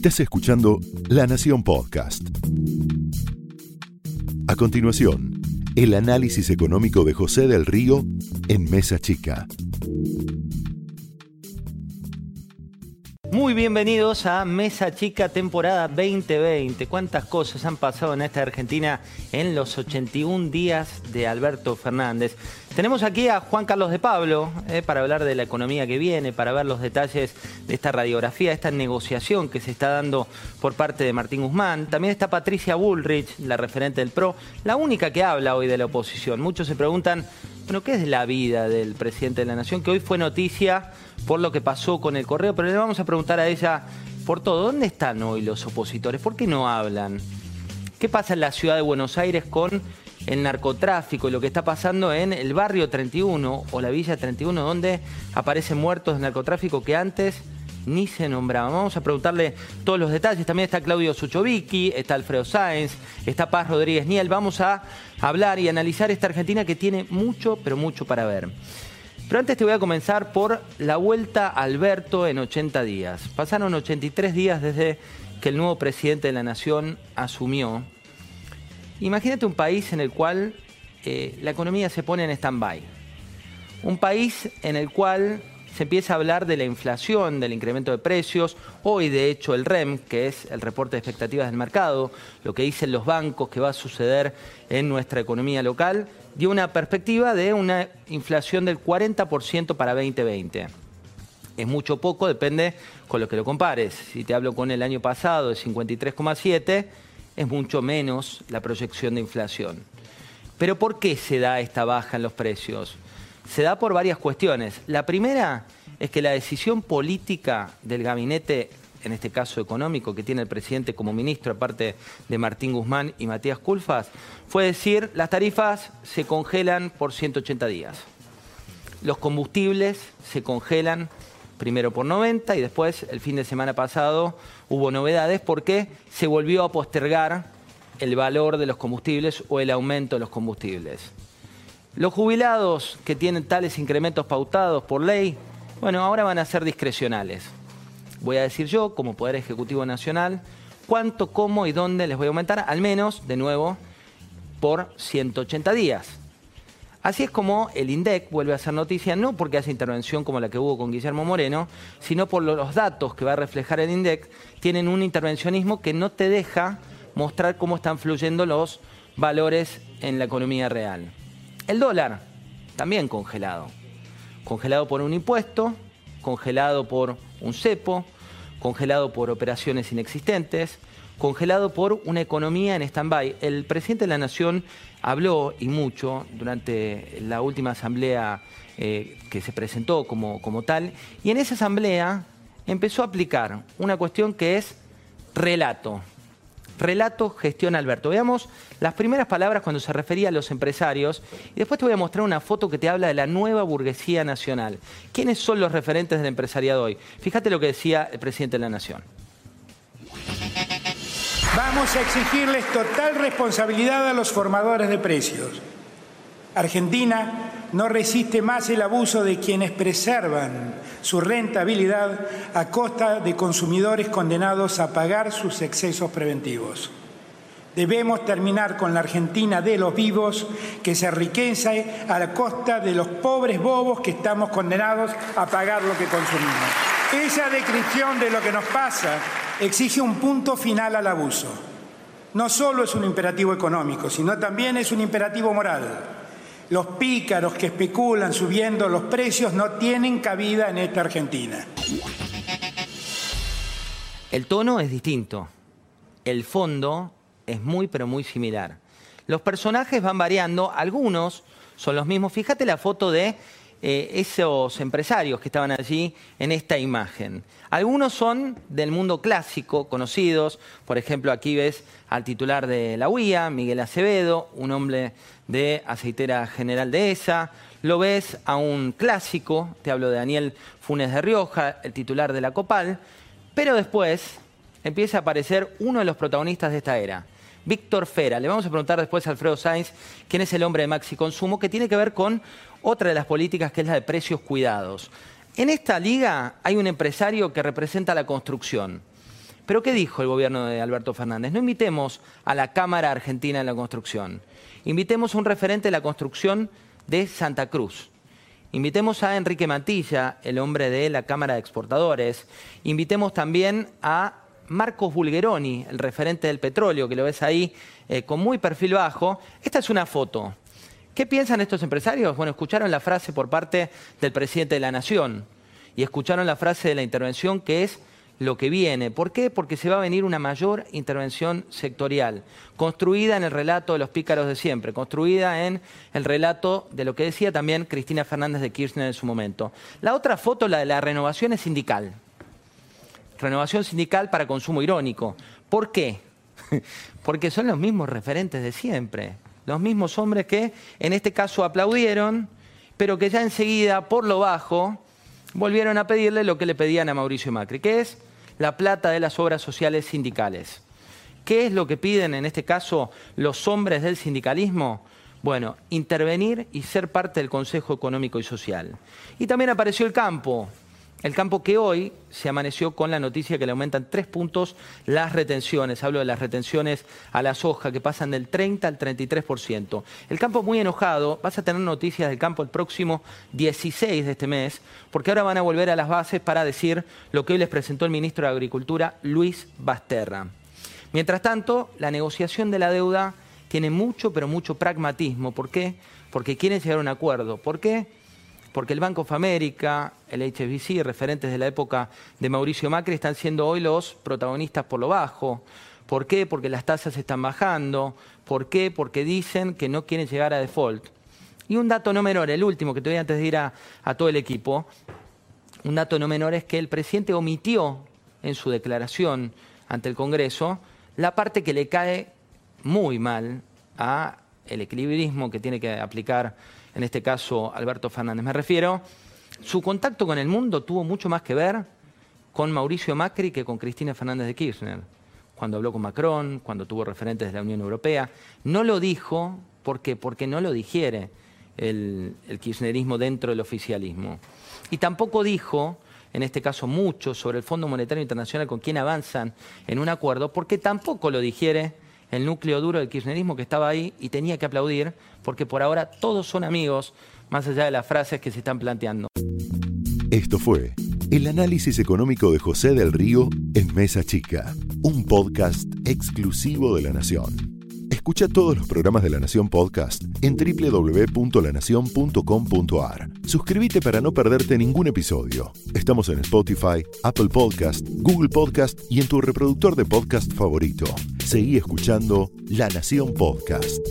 Estás escuchando La Nación Podcast. A continuación, el análisis económico de José del Río en Mesa Chica. Muy bienvenidos a Mesa Chica temporada 2020. ¿Cuántas cosas han pasado en esta Argentina en los 81 días de Alberto Fernández? Tenemos aquí a Juan Carlos de Pablo eh, para hablar de la economía que viene, para ver los detalles de esta radiografía, esta negociación que se está dando por parte de Martín Guzmán. También está Patricia Bullrich, la referente del PRO, la única que habla hoy de la oposición. Muchos se preguntan, bueno, ¿qué es la vida del presidente de la Nación? Que hoy fue noticia por lo que pasó con el correo, pero le vamos a preguntar a ella por todo. ¿Dónde están hoy los opositores? ¿Por qué no hablan? ¿Qué pasa en la ciudad de Buenos Aires con el narcotráfico y lo que está pasando en el barrio 31 o la villa 31, donde aparecen muertos de narcotráfico que antes ni se nombraban? Vamos a preguntarle todos los detalles. También está Claudio Suchovicki, está Alfredo Sáenz, está Paz Rodríguez Niel. Vamos a hablar y analizar esta Argentina que tiene mucho, pero mucho para ver. Pero antes te voy a comenzar por la vuelta a Alberto en 80 días. Pasaron 83 días desde que el nuevo presidente de la Nación asumió. Imagínate un país en el cual eh, la economía se pone en stand-by. Un país en el cual se empieza a hablar de la inflación, del incremento de precios. Hoy, de hecho, el REM, que es el reporte de expectativas del mercado, lo que dicen los bancos que va a suceder en nuestra economía local, dio una perspectiva de una inflación del 40% para 2020. Es mucho poco, depende con lo que lo compares. Si te hablo con el año pasado de 53,7, es mucho menos la proyección de inflación. Pero ¿por qué se da esta baja en los precios? Se da por varias cuestiones. La primera es que la decisión política del gabinete, en este caso económico, que tiene el presidente como ministro, aparte de Martín Guzmán y Matías Culfas, fue decir, las tarifas se congelan por 180 días. Los combustibles se congelan primero por 90 y después, el fin de semana pasado, hubo novedades porque se volvió a postergar el valor de los combustibles o el aumento de los combustibles. Los jubilados que tienen tales incrementos pautados por ley, bueno, ahora van a ser discrecionales. Voy a decir yo, como Poder Ejecutivo Nacional, cuánto, cómo y dónde les voy a aumentar, al menos, de nuevo, por 180 días. Así es como el INDEC vuelve a hacer noticia, no porque hace intervención como la que hubo con Guillermo Moreno, sino por los datos que va a reflejar el INDEC, tienen un intervencionismo que no te deja mostrar cómo están fluyendo los valores en la economía real. El dólar, también congelado. Congelado por un impuesto, congelado por un cepo, congelado por operaciones inexistentes, congelado por una economía en stand-by. El presidente de la Nación habló y mucho durante la última asamblea eh, que se presentó como, como tal, y en esa asamblea empezó a aplicar una cuestión que es relato. Relato, gestión, Alberto. Veamos las primeras palabras cuando se refería a los empresarios y después te voy a mostrar una foto que te habla de la nueva burguesía nacional. ¿Quiénes son los referentes del empresariado hoy? Fíjate lo que decía el presidente de la Nación. Vamos a exigirles total responsabilidad a los formadores de precios. Argentina no resiste más el abuso de quienes preservan su rentabilidad a costa de consumidores condenados a pagar sus excesos preventivos. Debemos terminar con la Argentina de los vivos que se enriquece a la costa de los pobres bobos que estamos condenados a pagar lo que consumimos. Esa descripción de lo que nos pasa exige un punto final al abuso. No solo es un imperativo económico, sino también es un imperativo moral. Los pícaros que especulan subiendo los precios no tienen cabida en esta Argentina. El tono es distinto. El fondo es muy, pero muy similar. Los personajes van variando, algunos son los mismos. Fíjate la foto de eh, esos empresarios que estaban allí en esta imagen. Algunos son del mundo clásico, conocidos. Por ejemplo, aquí ves al titular de la UIA, Miguel Acevedo, un hombre de aceitera general de ESA. Lo ves a un clásico, te hablo de Daniel Funes de Rioja, el titular de la Copal. Pero después empieza a aparecer uno de los protagonistas de esta era. Víctor Fera. Le vamos a preguntar después a Alfredo Sainz quién es el hombre de Maxi Consumo, que tiene que ver con otra de las políticas que es la de precios cuidados. En esta liga hay un empresario que representa la construcción, Pero ¿qué dijo el gobierno de Alberto Fernández? No invitemos a la Cámara Argentina en la construcción. Invitemos a un referente de la construcción de Santa Cruz. Invitemos a Enrique Matilla, el hombre de la Cámara de Exportadores. Invitemos también a Marcos Bulgeroni, el referente del petróleo, que lo ves ahí eh, con muy perfil bajo. Esta es una foto. ¿Qué piensan estos empresarios? Bueno, escucharon la frase por parte del presidente de la Nación y escucharon la frase de la intervención que es lo que viene. ¿Por qué? Porque se va a venir una mayor intervención sectorial, construida en el relato de los pícaros de siempre, construida en el relato de lo que decía también Cristina Fernández de Kirchner en su momento. La otra foto, la de la renovación, es sindical. Renovación sindical para consumo irónico. ¿Por qué? Porque son los mismos referentes de siempre. Los mismos hombres que en este caso aplaudieron, pero que ya enseguida, por lo bajo, volvieron a pedirle lo que le pedían a Mauricio Macri, que es la plata de las obras sociales sindicales. ¿Qué es lo que piden en este caso los hombres del sindicalismo? Bueno, intervenir y ser parte del Consejo Económico y Social. Y también apareció el campo, el campo que hoy se amaneció con la noticia que le aumentan tres puntos las retenciones. Hablo de las retenciones a la soja que pasan del 30 al 33%. El campo muy enojado. Vas a tener noticias del campo el próximo 16 de este mes, porque ahora van a volver a las bases para decir lo que hoy les presentó el ministro de Agricultura, Luis Basterra. Mientras tanto, la negociación de la deuda tiene mucho, pero mucho pragmatismo. ¿Por qué? Porque quieren llegar a un acuerdo. ¿Por qué? Porque el Banco of America, el HSBC, referentes de la época de Mauricio Macri, están siendo hoy los protagonistas por lo bajo. ¿Por qué? Porque las tasas están bajando. ¿Por qué? Porque dicen que no quieren llegar a default. Y un dato no menor, el último que te doy antes de ir a, a todo el equipo, un dato no menor es que el presidente omitió en su declaración ante el Congreso la parte que le cae muy mal a el equilibrismo que tiene que aplicar en este caso Alberto Fernández. Me refiero, su contacto con el mundo tuvo mucho más que ver con Mauricio Macri que con Cristina Fernández de Kirchner. Cuando habló con Macron, cuando tuvo referentes de la Unión Europea. No lo dijo, ¿por qué? Porque no lo digiere el, el kirchnerismo dentro del oficialismo. Y tampoco dijo, en este caso, mucho sobre el Fondo Monetario Internacional con quien avanzan en un acuerdo, porque tampoco lo digiere el núcleo duro del kirchnerismo que estaba ahí y tenía que aplaudir, porque por ahora todos son amigos, más allá de las frases que se están planteando. Esto fue el análisis económico de José del Río en Mesa Chica, un podcast exclusivo de La Nación. Escucha todos los programas de La Nación Podcast en www.lanacion.com.ar. Suscríbete para no perderte ningún episodio. Estamos en Spotify, Apple Podcast, Google Podcast y en tu reproductor de podcast favorito. Seguí escuchando La Nación Podcast.